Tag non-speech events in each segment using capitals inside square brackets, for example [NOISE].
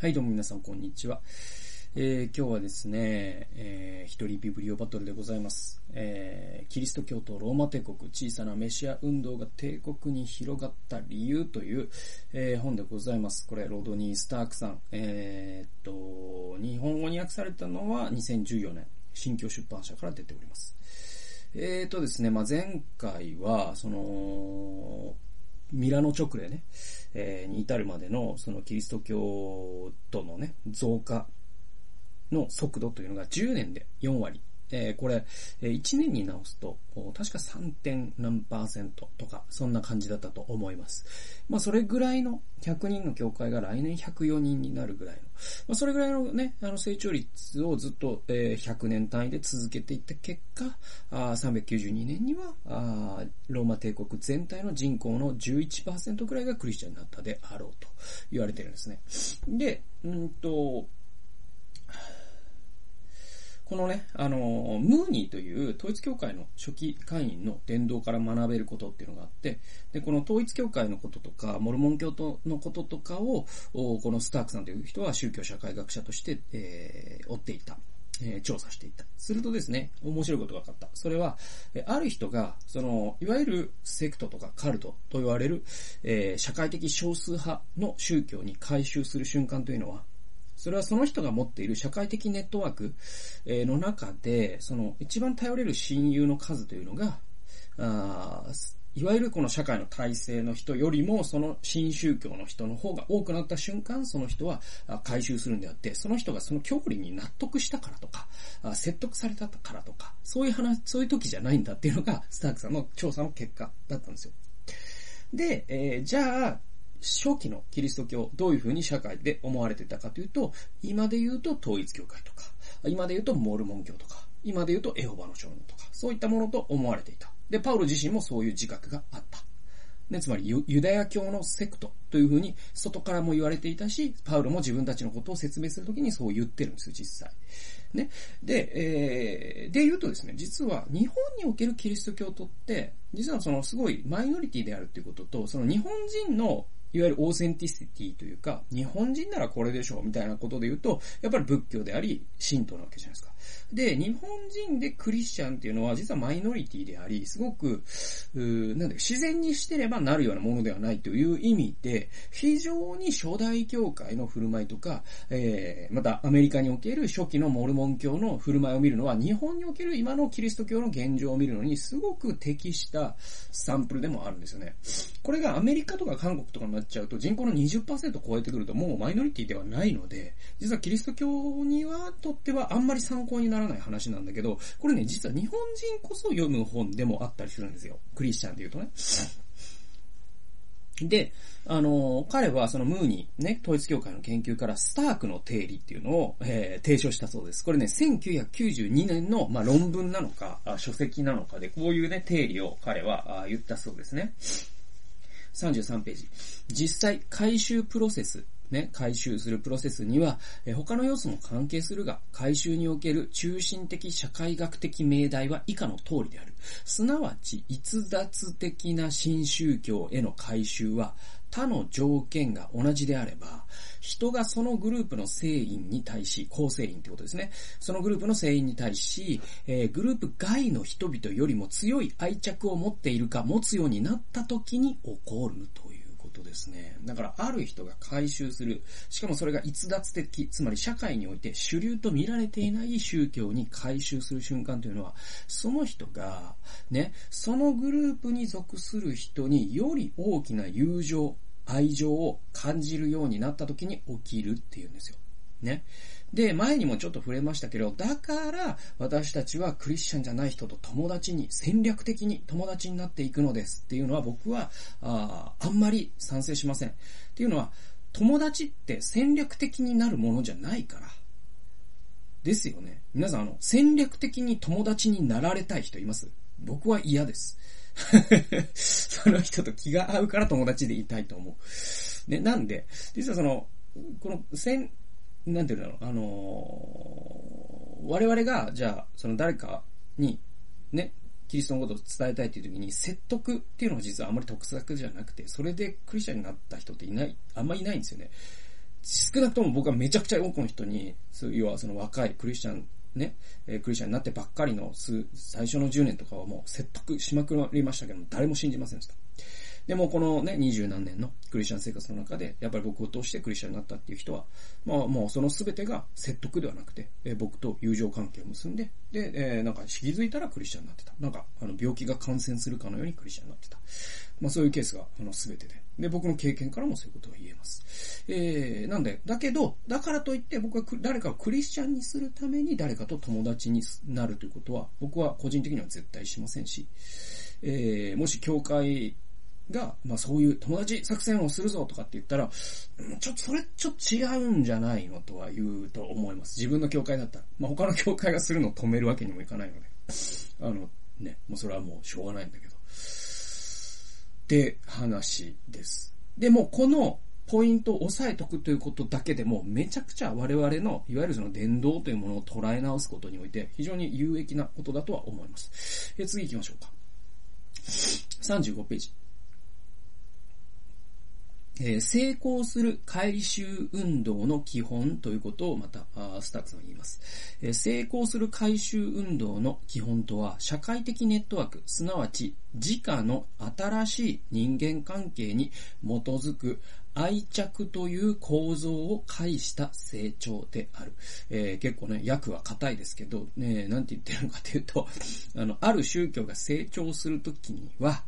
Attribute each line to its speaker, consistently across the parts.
Speaker 1: はい、どうも皆さん、こんにちは。えー、今日はですね、えー、一人ビブリオバトルでございます。えー、キリスト教とローマ帝国、小さなメシア運動が帝国に広がった理由という、えー、本でございます。これ、ロドニー・スタークさん。えー、っと、日本語に訳されたのは2014年、新京出版社から出ております。えー、とですね、まあ、前回は、その、ミラノ直令ね、えー、に至るまでの、そのキリスト教徒のね、増加の速度というのが10年で4割。えー、これ、え、1年に直すと、確か 3. 点何パーセントとか、そんな感じだったと思います。まあ、それぐらいの100人の教会が来年104人になるぐらいの、まあ、それぐらいのね、あの成長率をずっと、えー、100年単位で続けていった結果、あ392年にはあ、ローマ帝国全体の人口の11%ぐらいがクリスチャンになったであろうと言われてるんですね。で、うんと、このね、あの、ムーニーという統一教会の初期会員の伝道から学べることっていうのがあって、で、この統一教会のこととか、モルモン教徒のこととかを、このスタークさんという人は宗教社会学者として、えー、追っていた。え、調査していた。するとですね、面白いことが分かった。それは、えある人が、その、いわゆるセクトとかカルトと言われる、えー、社会的少数派の宗教に改宗する瞬間というのは、それはその人が持っている社会的ネットワークの中で、その一番頼れる親友の数というのが、あいわゆるこの社会の体制の人よりも、その新宗教の人の方が多くなった瞬間、その人は回収するんであって、その人がその教理に納得したからとか、説得されたからとか、そういう話、そういう時じゃないんだっていうのが、スタークさんの調査の結果だったんですよ。で、えー、じゃあ、初期のキリスト教、どういう風に社会で思われていたかというと、今で言うと統一教会とか、今で言うとモルモン教とか、今で言うとエホバの証人とか、そういったものと思われていた。で、パウロ自身もそういう自覚があった。ね、つまりユ、ユダヤ教のセクトという風に外からも言われていたし、パウロも自分たちのことを説明するときにそう言ってるんですよ、実際。ね。で、えー、で言うとですね、実は日本におけるキリスト教徒って、実はそのすごいマイノリティであるっていうことと、その日本人のいわゆる authenticity というか、日本人ならこれでしょうみたいなことで言うと、やっぱり仏教であり、神道なわけじゃないですか。で、日本人でクリスチャンっていうのは実はマイノリティであり、すごく、うなんだ自然にしてればなるようなものではないという意味で、非常に初代教会の振る舞いとか、えー、またアメリカにおける初期のモルモン教の振る舞いを見るのは、日本における今のキリスト教の現状を見るのにすごく適したサンプルでもあるんですよね。これがアメリカとか韓国とかになっちゃうと人口の20%超えてくるともうマイノリティではないので、実はキリスト教にはとってはあんまり参考にならない話なんだけど、これね、実は日本人こそ読む本でもあったりするんですよ。クリスチャンで言うとね。で、あの、彼はそのムーにね、統一教会の研究からスタークの定理っていうのを、えー、提唱したそうです。これね、1992年の、まあ、論文なのか書籍なのかで、こういうね、定理を彼は言ったそうですね。33ページ。実際、回収プロセス、ね、回収するプロセスには、他の要素も関係するが、回収における中心的社会学的命題は以下の通りである。すなわち、逸脱的な新宗教への回収は、他の条件が同じであれば、人がそのグループの成員に対し、構成員ってことですね。そのグループの成員に対し、えー、グループ外の人々よりも強い愛着を持っているか持つようになった時に起こるということですね。だから、ある人が回収する。しかもそれが逸脱的、つまり社会において主流と見られていない宗教に回収する瞬間というのは、その人が、ね、そのグループに属する人により大きな友情、愛情を感じるようになった時に起きるっていうんですよ。ね。で、前にもちょっと触れましたけど、だから私たちはクリスチャンじゃない人と友達に、戦略的に友達になっていくのですっていうのは僕は、ああんまり賛成しません。っていうのは、友達って戦略的になるものじゃないから。ですよね。皆さん、あの、戦略的に友達になられたい人います？僕は嫌です。[LAUGHS] その人と気が合うから友達でいたいと思う。ね、なんで、実はその、この、戦、なんていうんだろう、あのー、我々が、じゃあ、その誰かに、ね、キリストのことを伝えたいっていう時に、説得っていうのは実はあんまり得策じゃなくて、それでクリスチャンになった人っていない、あんまりいないんですよね。少なくとも僕はめちゃくちゃ多くの人に、要はその若いクリスチャン、ね、え、クリスチャンになってばっかりの最初の10年とかはもう説得しまくりましたけども、誰も信じませんでした。でもこのね、二十何年のクリスチャン生活の中で、やっぱり僕を通してクリスチャンになったっていう人は、まあもうその全てが説得ではなくて、え、僕と友情関係を結んで、で、えー、なんか気づいたらクリスチャンになってた。なんか、あの、病気が感染するかのようにクリスチャンになってた。まあそういうケースが、あの、全てで。で、僕の経験からもそういうことが言えます。えー、なんで、だけど、だからといって僕は誰かをクリスチャンにするために誰かと友達になるということは、僕は個人的には絶対しませんし、えー、もし教会が、まあそういう友達作戦をするぞとかって言ったら、ちょっとそれちょっと違うんじゃないの？とは言うと思います。自分の教会だったら。まあ他の教会がするのを止めるわけにもいかないので。あの、ね、もうそれはもうしょうがないんだけど。って話です。でもこのポイントを押さえとくということだけでも、めちゃくちゃ我々の、いわゆるその伝道というものを捉え直すことにおいて、非常に有益なことだとは思います。え次行きましょうか。35ページ。え、成功する回収運動の基本ということをまた、スタックさん言います、え、成功する回収運動の基本とは、社会的ネットワーク、すなわち自家の新しい人間関係に基づく愛着という構造を介した成長である。えー、結構ね、訳は硬いですけど、ね、なんて言ってるのかというと、あの、ある宗教が成長するときには、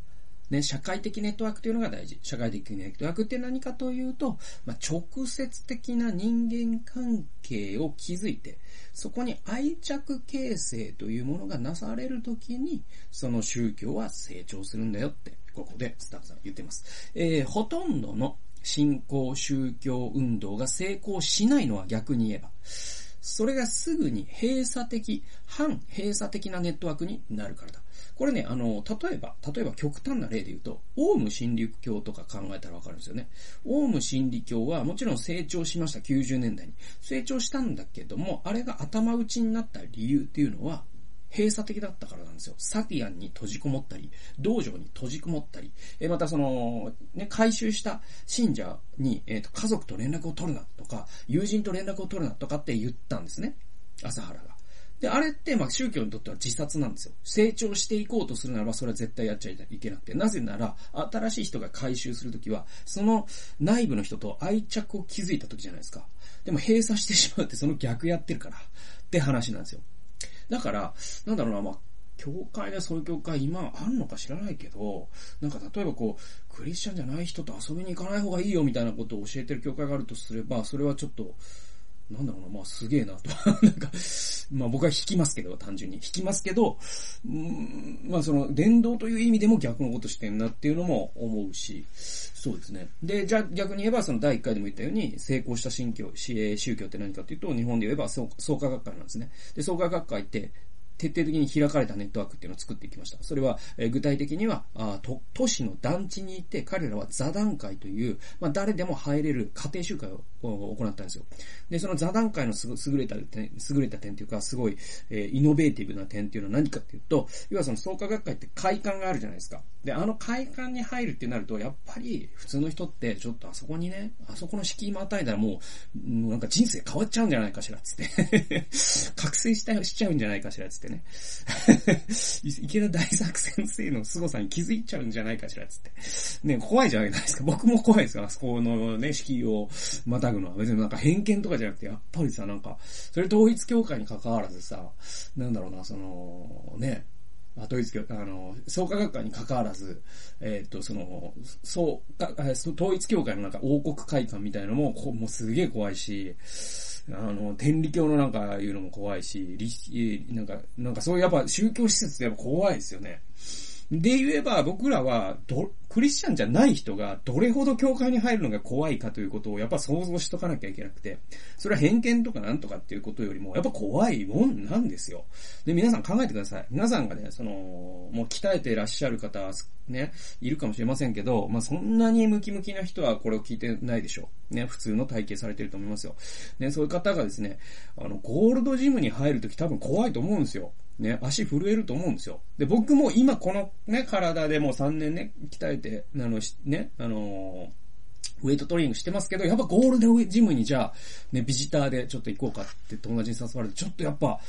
Speaker 1: ね、社会的ネットワークというのが大事。社会的ネットワークって何かというと、まあ、直接的な人間関係を築いて、そこに愛着形成というものがなされるときに、その宗教は成長するんだよって、ここでスタッフさん言ってます。えー、ほとんどの信仰宗教運動が成功しないのは逆に言えば、それがすぐに閉鎖的、反閉鎖的なネットワークになるからだ。これね、あの、例えば、例えば極端な例で言うと、オウム真理教とか考えたらわかるんですよね。オウム真理教はもちろん成長しました、90年代に。成長したんだけども、あれが頭打ちになった理由っていうのは、閉鎖的だったからなんですよ。サティアンに閉じこもったり、道場に閉じこもったり、えまたその、ね、回収した信者に、えっ、ー、と、家族と連絡を取るなとか、友人と連絡を取るなとかって言ったんですね。朝原が。で、あれって、まあ、宗教にとっては自殺なんですよ。成長していこうとするならば、それは絶対やっちゃいけなくて。なぜなら、新しい人が回収するときは、その内部の人と愛着を築いたときじゃないですか。でも閉鎖してしまうってその逆やってるから、って話なんですよ。だから、なんだろうな、まあ、教会でそういう教会今あんのか知らないけど、なんか例えばこう、クリスチャンじゃない人と遊びに行かない方がいいよみたいなことを教えてる教会があるとすれば、それはちょっと、なんだろうな、まあすげえなと。[LAUGHS] なんか、まあ僕は引きますけど、単純に。引きますけど、うん、まあその、伝道という意味でも逆のことしてんなっていうのも思うし、そうですね。で、じゃあ逆に言えば、その第1回でも言ったように、成功した信教、宗教って何かっていうと、日本で言えば創価学会なんですね。で、創価学会って、徹底的に開かれたネットワークっていうのを作っていきました。それは、え、具体的にはあ都、都市の団地に行って、彼らは座談会という、まあ、誰でも入れる家庭集会を行ったんですよ。で、その座談会のすぐ優れた点、優れた点というか、すごい、え、イノベーティブな点っていうのは何かっていうと、要はその創価学会って会館があるじゃないですか。で、あの会館に入るってなると、やっぱり普通の人ってちょっとあそこにね、あそこの敷居またいだらもう、なんか人生変わっちゃうんじゃないかしら、つって [LAUGHS] 覚醒したしちゃうんじゃないかしら、つってってね。[LAUGHS] 池田大作先生の凄さに気づいちゃうんじゃないかしら、つって。ね、怖いじゃないですか。僕も怖いですから、そこのね、敷居をまたぐのは。別になんか偏見とかじゃなくて、やっぱりさ、なんか、それ統一教会に関わらずさ、なんだろうな、その、ね、あ統一教、あの、創価学会に関わらず、えっ、ー、と、その、そう、統一教会のなんか王国会館みたいなのも、こもうすげえ怖いし、あの、天理教のなんか言うのも怖いし、なんか、なんかそういうやっぱ宗教施設ってやっぱ怖いですよね。で言えば僕らはど、クリスチャンじゃない人がどれほど教会に入るのが怖いかということをやっぱ想像しとかなきゃいけなくて、それは偏見とかなんとかっていうことよりも、やっぱ怖いもんなんですよ。で、皆さん考えてください。皆さんがね、その、もう鍛えていらっしゃる方、ね、いるかもしれませんけど、まあ、そんなにムキムキな人はこれを聞いてないでしょう。ね、普通の体型されてると思いますよ。ね、そういう方がですね、あの、ゴールドジムに入るとき多分怖いと思うんですよ。ね、足震えると思うんですよ。で、僕も今このね、体でもう3年ね、鍛えて、あの、ね、あのウェイトトレーニングしてますけど、やっぱゴールデンジムにじゃあ、ね、ビジターでちょっと行こうかって友達に誘われて、ちょっとやっぱ、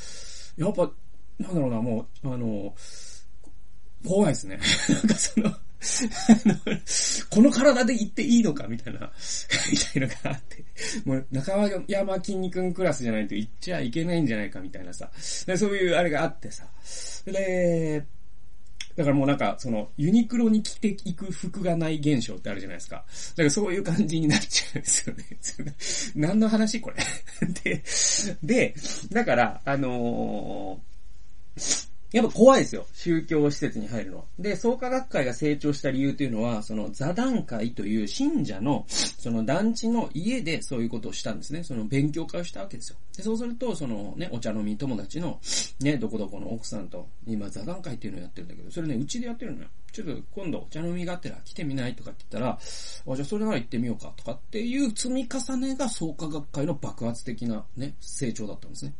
Speaker 1: やっぱ、なんだろうな、もう、あの、怖いですね。[LAUGHS] なんかその [LAUGHS] この体で行っていいのかみたいな、[LAUGHS] みたいのがあって。もう、中山筋肉クラスじゃないと行っちゃいけないんじゃないかみたいなさ。そういうあれがあってさ。で、だからもうなんか、その、ユニクロに着ていく服がない現象ってあるじゃないですか。だからそういう感じになっちゃうんですよね。[LAUGHS] 何の話これ？で、で、だから、あのーやっぱ怖いですよ。宗教施設に入るのは。で、創価学会が成長した理由というのは、その座談会という信者の、その団地の家でそういうことをしたんですね。その勉強会をしたわけですよ。で、そうすると、そのね、お茶飲み友達の、ね、どこどこの奥さんと、今座談会っていうのをやってるんだけど、それね、うちでやってるのよ。ちょっと今度お茶飲みがてら来てみないとかって言ったら、あ、じゃあそれなら行ってみようかとかっていう積み重ねが創価学会の爆発的なね、成長だったんですね。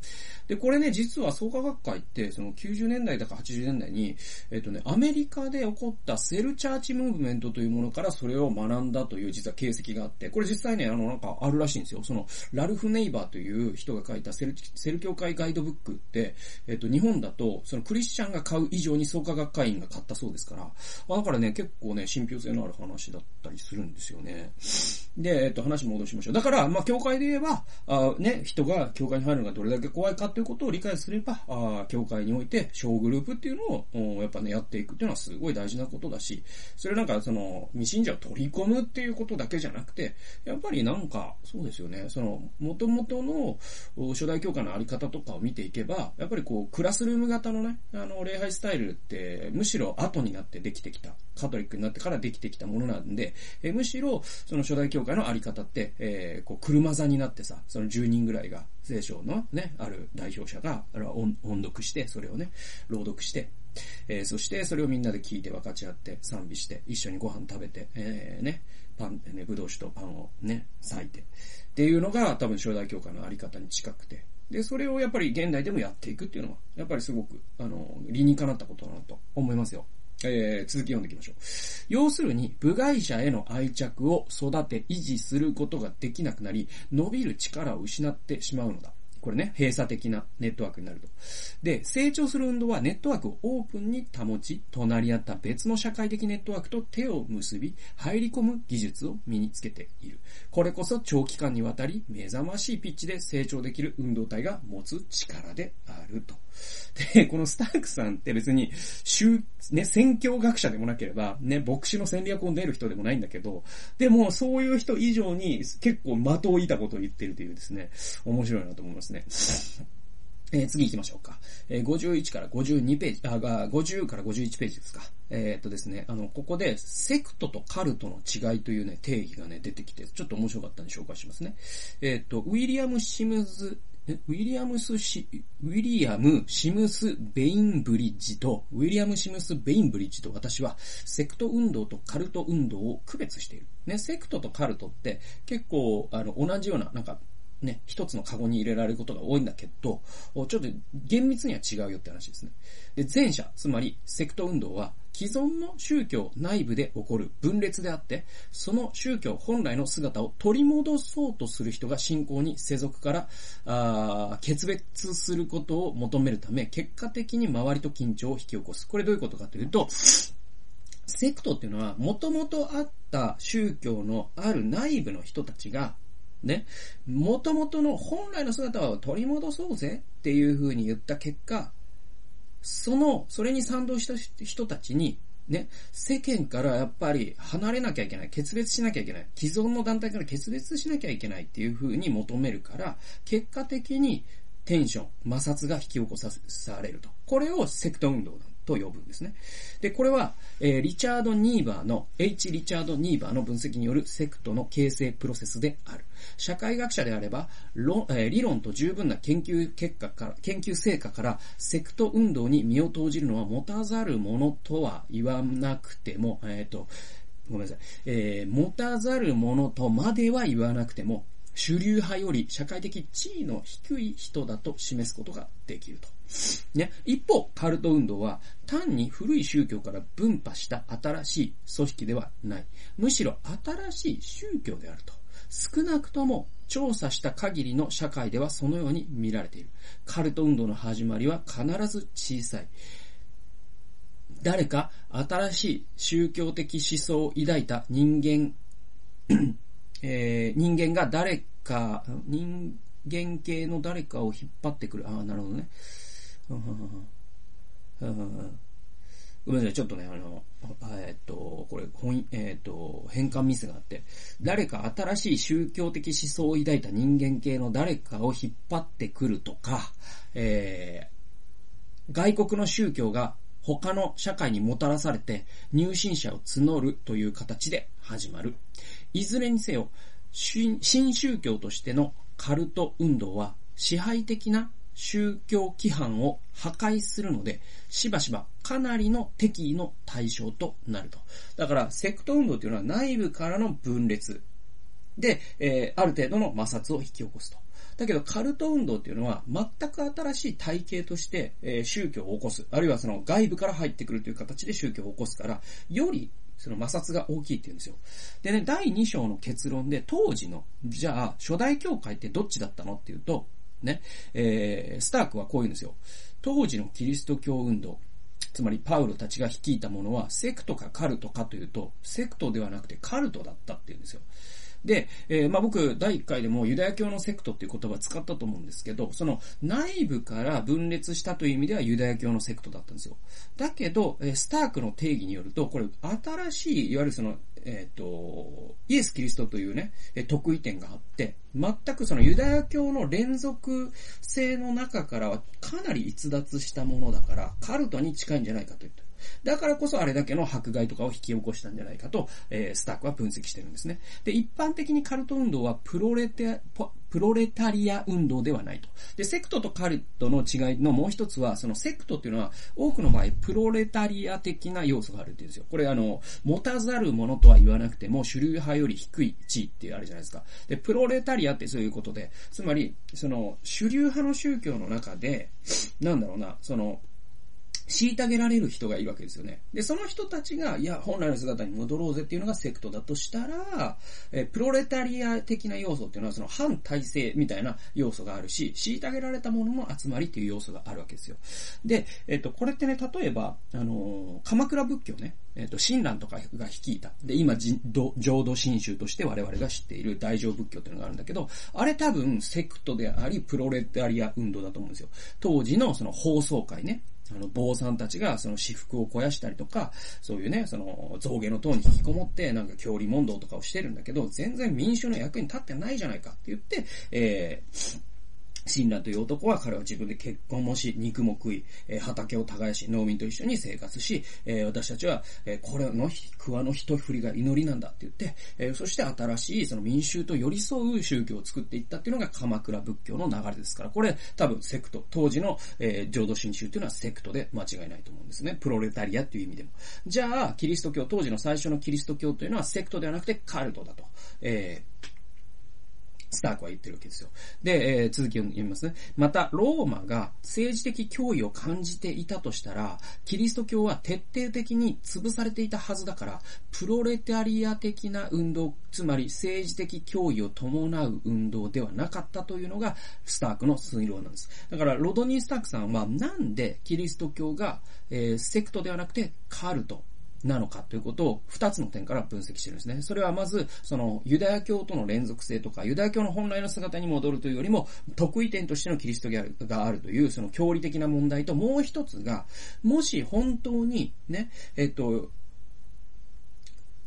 Speaker 1: で、これね、実は創価学会って、その90年代だか80年代に、えっとね、アメリカで起こった cell church movement というものからそれを学んだという実は形跡があって、これ実際ね、あの、なんかあるらしいんですよ。その、ラルフ・ネイバーという人が書いたセル、セル教会ガイドブックって、えっと、日本だと、そのクリスチャンが買う以上に創価学会員が買ったそうですから、だからね、結構ね、信憑性のある話だったりするんですよね。で、えっと、話戻しましょう。だから、まあ、教会で言えば、あね、人が教会に入るのがどれだけ怖いかということを理解すれば、あ教会において小グループっていうのを、やっぱね、やっていくっていうのはすごい大事なことだし、それなんか、その、未信者を取り込むっていうことだけじゃなくて、やっぱりなんか、そうですよね、その、元々の初代教会のあり方とかを見ていけば、やっぱりこう、クラスルーム型のね、あの、礼拝スタイルって、むしろ後になってできてきた。カトリックになってからできてきたものなんで、えむしろ、その初代教会のあり方って、えー、こう、車座になってさ、その10人ぐらいが、聖書のね、ある代表者が、音読して、それをね、朗読して、えー、そしてそれをみんなで聞いて分かち合って賛美して一緒にご飯食べて、えー、ね、パン、ね、ぶどう酒とパンをね、裂いて。っていうのが多分初代教会のあり方に近くて。で、それをやっぱり現代でもやっていくっていうのは、やっぱりすごく、あの、理にかなったことだなと思いますよ。えー、続き読んでいきましょう。要するに、部外者への愛着を育て、維持することができなくなり、伸びる力を失ってしまうのだ。これね、閉鎖的なネットワークになると。で、成長する運動はネットワークをオープンに保ち、隣り合った別の社会的ネットワークと手を結び、入り込む技術を身につけている。これこそ長期間にわたり目覚ましいピッチで成長できる運動体が持つ力であると。で、このスタークさんって別に、宗、ね、宣教学者でもなければ、ね、牧師の戦略を練る人でもないんだけど、でも、そういう人以上に結構的を射たことを言ってるというですね、面白いなと思いますね。ねえー、次行きましょうか。えー、51から52ページ、あ、が、50から51ページですか。えー、っとですね、あの、ここで、セクトとカルトの違いというね、定義がね、出てきて、ちょっと面白かったんで紹介しますね。えー、っと、ウィリアム・シムズウィリアムスシ、ウィリアム・シムス・ベインブリッジと、ウィリアム・シムス・ベインブリッジと私は、セクト運動とカルト運動を区別している。ね、セクトとカルトって結構、あの、同じような、なんか、ね、一つのカゴに入れられることが多いんだけど、ちょっと厳密には違うよって話ですね。で、前者、つまりセクト運動は、既存の宗教内部で起こる分裂であって、その宗教本来の姿を取り戻そうとする人が信仰に世俗からあ決別することを求めるため、結果的に周りと緊張を引き起こす。これどういうことかというと、セクトっていうのは、もともとあった宗教のある内部の人たちが、ね、元々の本来の姿を取り戻そうぜっていう風に言った結果、その、それに賛同した人たちに、ね、世間からやっぱり離れなきゃいけない、決別しなきゃいけない、既存の団体から決別しなきゃいけないっていう風に求めるから、結果的にテンション、摩擦が引き起こされると。これをセクト運動と呼ぶんですね。で、これは、えー、リチャード・ニーバーの、H. リチャード・ニーバーの分析によるセクトの形成プロセスである。社会学者であれば、論えー、理論と十分な研究結果から、研究成果から、セクト運動に身を投じるのは持たざるものとは言わなくても、えっ、ー、と、ごめんなさい。えー、持たざるものとまでは言わなくても、主流派より社会的地位の低い人だと示すことができると。ね。一方、カルト運動は単に古い宗教から分派した新しい組織ではない。むしろ新しい宗教であると。少なくとも調査した限りの社会ではそのように見られている。カルト運動の始まりは必ず小さい。誰か新しい宗教的思想を抱いた人間えー、人間が誰か、人間系の誰かを引っ張ってくる。ああ、なるほどね。ごめんなさい、ちょっとね、あの、えっと、これ、本、えっと、変換ミスがあって、誰か新しい宗教的思想を抱いた人間系の誰かを引っ張ってくるとか、えー、外国の宗教が他の社会にもたらされて入信者を募るという形で始まる。いずれにせよ、新宗教としてのカルト運動は支配的な宗教規範を破壊するので、しばしばかなりの敵意の対象となると。だから、セクト運動というのは内部からの分裂で、えー、ある程度の摩擦を引き起こすと。だけど、カルト運動っていうのは、全く新しい体系として、えー、宗教を起こす。あるいはその外部から入ってくるという形で宗教を起こすから、よりその摩擦が大きいって言うんですよ。でね、第2章の結論で、当時の、じゃあ、初代教会ってどっちだったのっていうと、ね、えー、スタークはこう言うんですよ。当時のキリスト教運動、つまりパウロたちが率いたものは、セクトかカルトかというと、セクトではなくてカルトだったって言うんですよ。で、えー、まあ、僕、第1回でもユダヤ教のセクトっていう言葉使ったと思うんですけど、その内部から分裂したという意味ではユダヤ教のセクトだったんですよ。だけど、スタークの定義によると、これ、新しい、いわゆるその、えっ、ー、と、イエス・キリストというね、得意点があって、全くそのユダヤ教の連続性の中からはかなり逸脱したものだから、カルトに近いんじゃないかと言った。だからこそあれだけの迫害とかを引き起こしたんじゃないかと、えー、スタークは分析してるんですね。で、一般的にカルト運動はプロレテ、プロレタリア運動ではないと。で、セクトとカルトの違いのもう一つは、そのセクトっていうのは、多くの場合、プロレタリア的な要素があるって言うんですよ。これあの、持たざるものとは言わなくても、主流派より低い地位ってあるじゃないですか。で、プロレタリアってそういうことで、つまり、その、主流派の宗教の中で、なんだろうな、その、虐げられる人がいるわけですよね。で、その人たちが、いや、本来の姿に戻ろうぜっていうのがセクトだとしたら、えプロレタリア的な要素っていうのはその反体制みたいな要素があるし、虐げられたものの集まりっていう要素があるわけですよ。で、えっと、これってね、例えば、あの、鎌倉仏教ね、えっと、親鸞とかが率いた。で、今、浄土真宗として我々が知っている大乗仏教っていうのがあるんだけど、あれ多分セクトであり、プロレタリア運動だと思うんですよ。当時のその放送会ね、あの、坊さんたちがその私服を肥やしたりとか、そういうね、その、象牙の塔に引きこもって、なんか教理問答とかをしてるんだけど、全然民衆の役に立ってないじゃないかって言って、えー、親鸞という男は彼は自分で結婚もし、肉も食い、えー、畑を耕し、農民と一緒に生活し、えー、私たちは、えー、これの桑の一振りが祈りなんだって言って、えそして新しいその民衆と寄り添う宗教を作っていったっていうのが鎌倉仏教の流れですから、これ多分セクト、当時の、え浄土真宗っていうのはセクトで間違いないと思うんですね。プロレタリアっていう意味でも。じゃあ、キリスト教、当時の最初のキリスト教というのはセクトではなくてカルトだと。えースタークは言ってるわけですよ。で、えー、続きを読みますね。また、ローマが政治的脅威を感じていたとしたら、キリスト教は徹底的に潰されていたはずだから、プロレタリア的な運動、つまり政治的脅威を伴う運動ではなかったというのが、スタークの推論なんです。だから、ロドニー・スタークさんは、なんでキリスト教が、えー、セクトではなくてカルト、なのかということを二つの点から分析してるんですね。それはまず、そのユダヤ教との連続性とか、ユダヤ教の本来の姿に戻るというよりも、得意点としてのキリスト教があるという、その教理的な問題と、もう一つが、もし本当にね、えっと、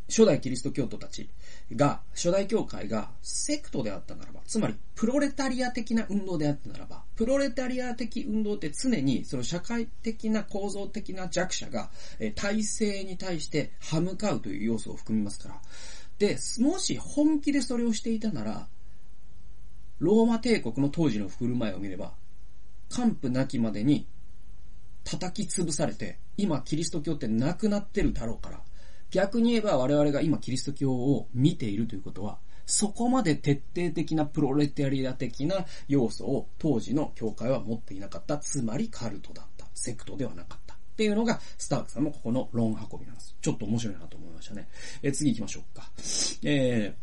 Speaker 1: 初代キリスト教徒たちが、初代教会がセクトであったならば、つまりプロレタリア的な運動であったならば、プロレタリア的運動って常にその社会的な構造的な弱者が、え体制に対して歯向かうという要素を含みますから。で、もし本気でそれをしていたなら、ローマ帝国の当時の振る舞いを見れば、完膚なきまでに叩き潰されて、今キリスト教ってなくなってるだろうから、逆に言えば我々が今キリスト教を見ているということは、そこまで徹底的なプロレタリア的な要素を当時の教会は持っていなかった。つまりカルトだった。セクトではなかった。っていうのが、スタークさんのここの論運びなんです。ちょっと面白いなと思いましたね。え次行きましょうか。え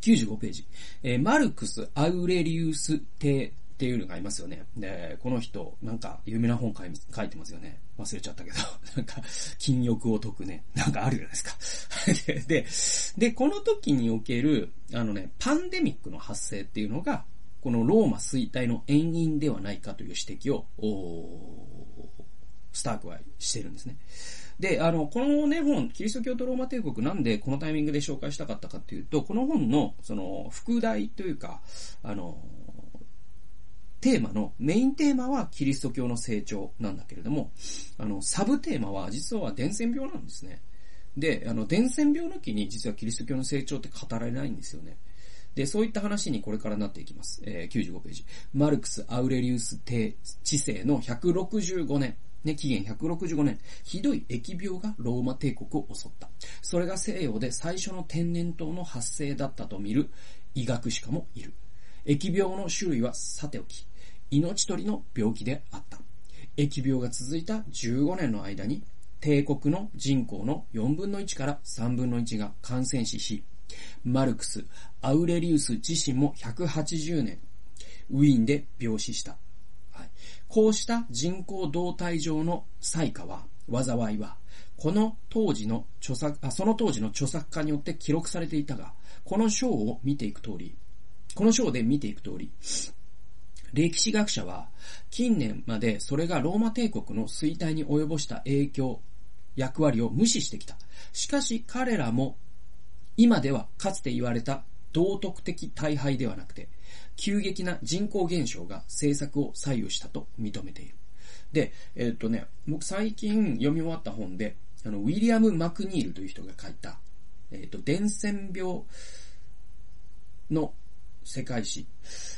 Speaker 1: ー、95ページ。えー、マルクス・アウレリウス帝っていうのがいますよね。で、この人、なんか有名な本書い書いてますよね。忘れちゃったけど。[LAUGHS] なんか、禁欲を解くね。なんかあるじゃないですか。[LAUGHS] で、で、この時における、あのね、パンデミックの発生っていうのが、このローマ衰退の遠因ではないかという指摘を、スタークはしてるんですね。で、あの、このね、本、キリスト教とローマ帝国なんでこのタイミングで紹介したかったかっていうと、この本の、その、副題というか、あの、テーマの、メインテーマはキリスト教の成長なんだけれども、あの、サブテーマは実は伝染病なんですね。で、あの、伝染病抜きに実はキリスト教の成長って語られないんですよね。で、そういった話にこれからなっていきます。えー、95ページ。マルクス・アウレリウス帝治世の165年。ね、紀元165年、ひどい疫病がローマ帝国を襲った。それが西洋で最初の天然痘の発生だったと見る医学史家もいる。疫病の種類はさておき、命取りの病気であった。疫病が続いた15年の間に、帝国の人口の4分の1から3分の1が感染死し、マルクス、アウレリウス自身も180年、ウィーンで病死した。はいこうした人口動態上の災禍は、災いは、この当時の著作、あ、その当時の著作家によって記録されていたが、この章を見ていく通り、この章で見ていく通り、歴史学者は近年までそれがローマ帝国の衰退に及ぼした影響、役割を無視してきた。しかし彼らも今ではかつて言われた道徳的大敗ではなくて、急激な人口減少が政策を左右したと認めている。で、えっ、とね、僕最近読み終わった本で、あの、ウィリアム・マクニールという人が書いた、えっ、と、伝染病の世界史、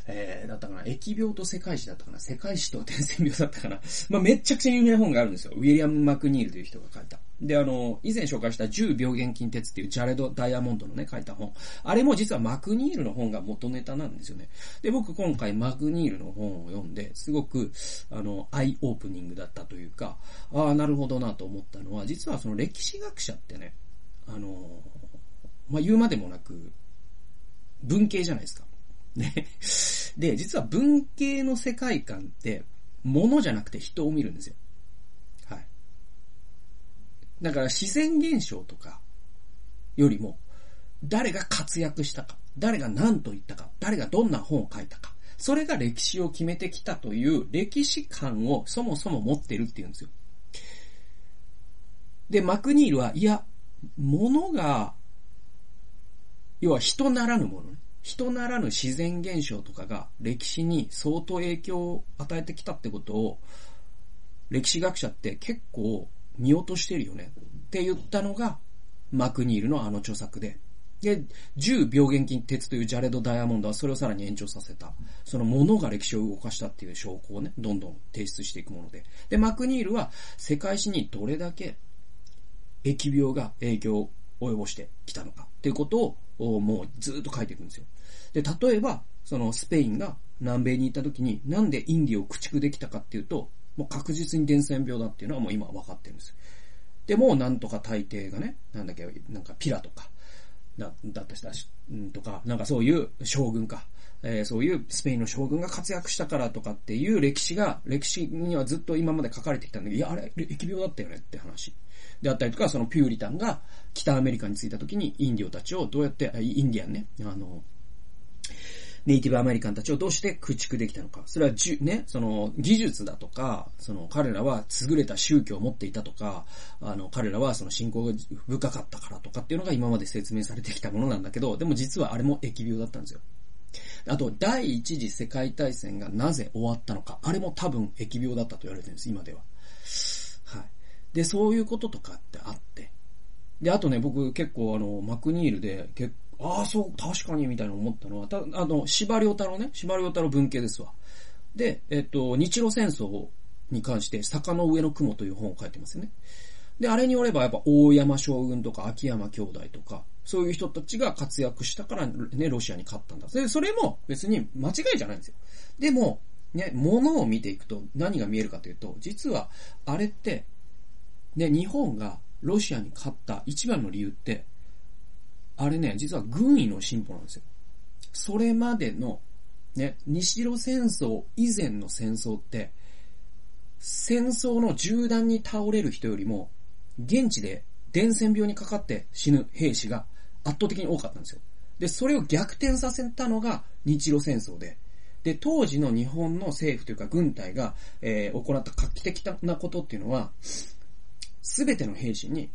Speaker 1: えー、だったかな、疫病と世界史だったかな、世界史と伝染病だったかな。[LAUGHS] まあ、めちゃくちゃ有名な本があるんですよ。ウィリアム・マクニールという人が書いた。で、あの、以前紹介した10病原菌鉄っていうジャレド・ダイヤモンドのね、書いた本。あれも実はマクニールの本が元ネタなんですよね。で、僕今回マクニールの本を読んで、すごく、あの、アイオープニングだったというか、ああ、なるほどなと思ったのは、実はその歴史学者ってね、あの、まあ、言うまでもなく、文系じゃないですか。ね。[LAUGHS] で、実は文系の世界観って、物じゃなくて人を見るんですよ。はいだから自然現象とかよりも、誰が活躍したか、誰が何と言ったか、誰がどんな本を書いたか、それが歴史を決めてきたという歴史観をそもそも持ってるっていうんですよ。で、マクニールは、いや、物が、要は人ならぬものね。人ならぬ自然現象とかが歴史に相当影響を与えてきたってことを、歴史学者って結構見落としてるよねって言ったのが、マクニールのあの著作で。で、10病原菌鉄というジャレド・ダイヤモンドはそれをさらに延長させた。そのものが歴史を動かしたっていう証拠をね、どんどん提出していくもので。で、マクニールは世界史にどれだけ疫病が影響を及ぼしてきたのかっていうことをもうずっと書いていくんですよ。で、例えば、そのスペインが南米に行った時になんでインディを駆逐できたかっていうと、もう確実に伝染病だっていうのはもう今分かってるんです。でも、なんとか大帝がね、なんだっけ、なんかピラとか、だだったし、うんとか、なんかそういう将軍か、えー、そういうスペインの将軍が活躍したからとかっていう歴史が、歴史にはずっと今まで書かれてきたんだけど、いや、あれ、疫病だったよねって話。であったりとか、そのピューリタンが北アメリカに着いた時にインディオたちをどうやって、インディアンね、あの、ネイティブアメリカンたちをどうして駆逐できたのか。それはじゅ、ね、その技術だとか、その彼らは優れた宗教を持っていたとか、あの彼らはその信仰が深かったからとかっていうのが今まで説明されてきたものなんだけど、でも実はあれも疫病だったんですよ。あと、第一次世界大戦がなぜ終わったのか。あれも多分疫病だったと言われてるんです、今では。はい。で、そういうこととかってあって。で、あとね、僕結構あの、マクニールで結ああ、そう、確かに、みたいな思ったのは、た、あの、司馬遼太郎ね、司馬遼太郎文系ですわ。で、えっと、日露戦争に関して、坂の上の雲という本を書いてますよね。で、あれによれば、やっぱ、大山将軍とか、秋山兄弟とか、そういう人たちが活躍したからね、ロシアに勝ったんだ。で、それも別に間違いじゃないんですよ。でも、ね、物を見ていくと何が見えるかというと、実はあれって、ね、日本がロシアに勝った一番の理由って、あれね、実は軍医の進歩なんですよ。それまでの、ね、西露戦争以前の戦争って、戦争の銃弾に倒れる人よりも、現地で伝染病にかかって死ぬ兵士が圧倒的に多かったんですよ。で、それを逆転させたのが日露戦争で、で、当時の日本の政府というか軍隊が、えー、行った画期的なことっていうのは、すべての兵士に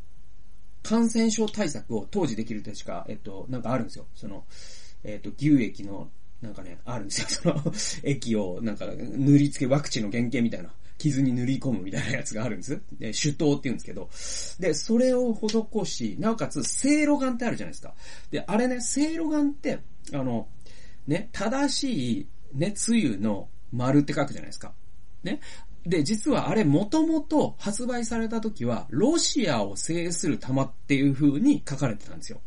Speaker 1: 感染症対策を当時できるとしか、えっと、なんかあるんですよ。その、えっと、牛液の、なんかね、あるんですよ。[LAUGHS] その、液を、なんか、塗り付け、ワクチンの原型みたいな、傷に塗り込むみたいなやつがあるんです。で、手刀って言うんですけど。で、それを施し、なおかつ、せいろがんってあるじゃないですか。で、あれね、せいろがんって、あの、ね、正しい、ね、つゆの丸って書くじゃないですか。ね。で、実はあれもともと発売された時は、ロシアを制する玉っていう風に書かれてたんですよ。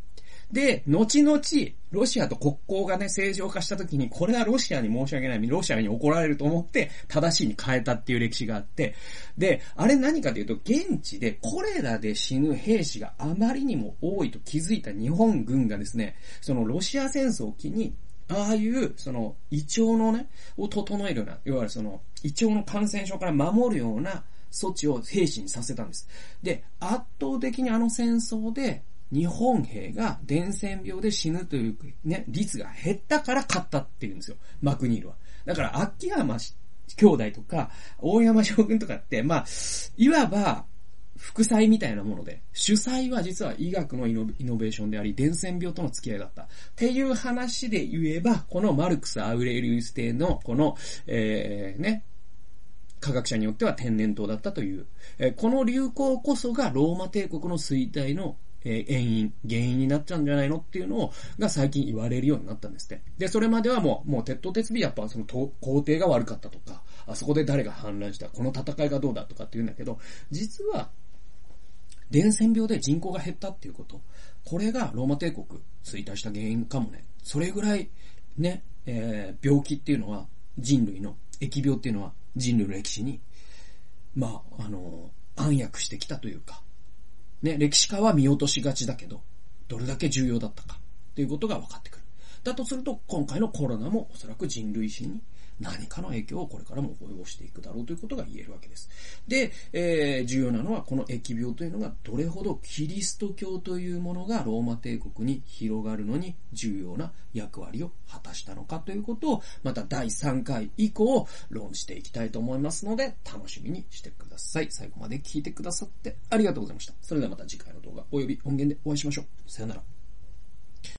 Speaker 1: で、後々、ロシアと国交がね、正常化した時に、これはロシアに申し訳ない、ロシアに怒られると思って、正しいに変えたっていう歴史があって、で、あれ何かというと、現地でコレラで死ぬ兵士があまりにも多いと気づいた日本軍がですね、そのロシア戦争を機に、ああいう、その、胃腸のね、を整えるような、いわゆるその、胃腸の感染症から守るような措置を兵士にさせたんです。で、圧倒的にあの戦争で、日本兵が伝染病で死ぬというね、率が減ったから勝ったっていうんですよ。マクニールは。だから、秋山兄弟とか、大山将軍とかって、まあ、いわば、副菜みたいなもので、主催は実は医学のイノベーションであり、伝染病との付き合いだった。っていう話で言えば、このマルクス・アウレリウス帝の、この、えー、ね、科学者によっては天然痘だったという、えー、この流行こそがローマ帝国の衰退のえー、遠因、原因になっちゃうんじゃないのっていうのを、が最近言われるようになったんですって。で、それまではもう、もう鉄頭鉄尾やっぱその皇帝が悪かったとか、あそこで誰が反乱した、この戦いがどうだとかって言うんだけど、実は、伝染病で人口が減ったっていうこと。これがローマ帝国衰退した原因かもね。それぐらい、ね、えー、病気っていうのは人類の、疫病っていうのは人類の歴史に、まあ、あの、暗躍してきたというか、ね、歴史家は見落としがちだけど、どれだけ重要だったかっていうことが分かってくる。だとすると、今回のコロナもおそらく人類史に何かの影響をこれからも及ぼしていくだろうということが言えるわけです。で、えー、重要なのはこの疫病というのがどれほどキリスト教というものがローマ帝国に広がるのに重要な役割を果たしたのかということを、また第3回以降論していきたいと思いますので、楽しみにしてください。最後まで聞いてくださってありがとうございました。それではまた次回の動画及び音源でお会いしましょう。さよなら。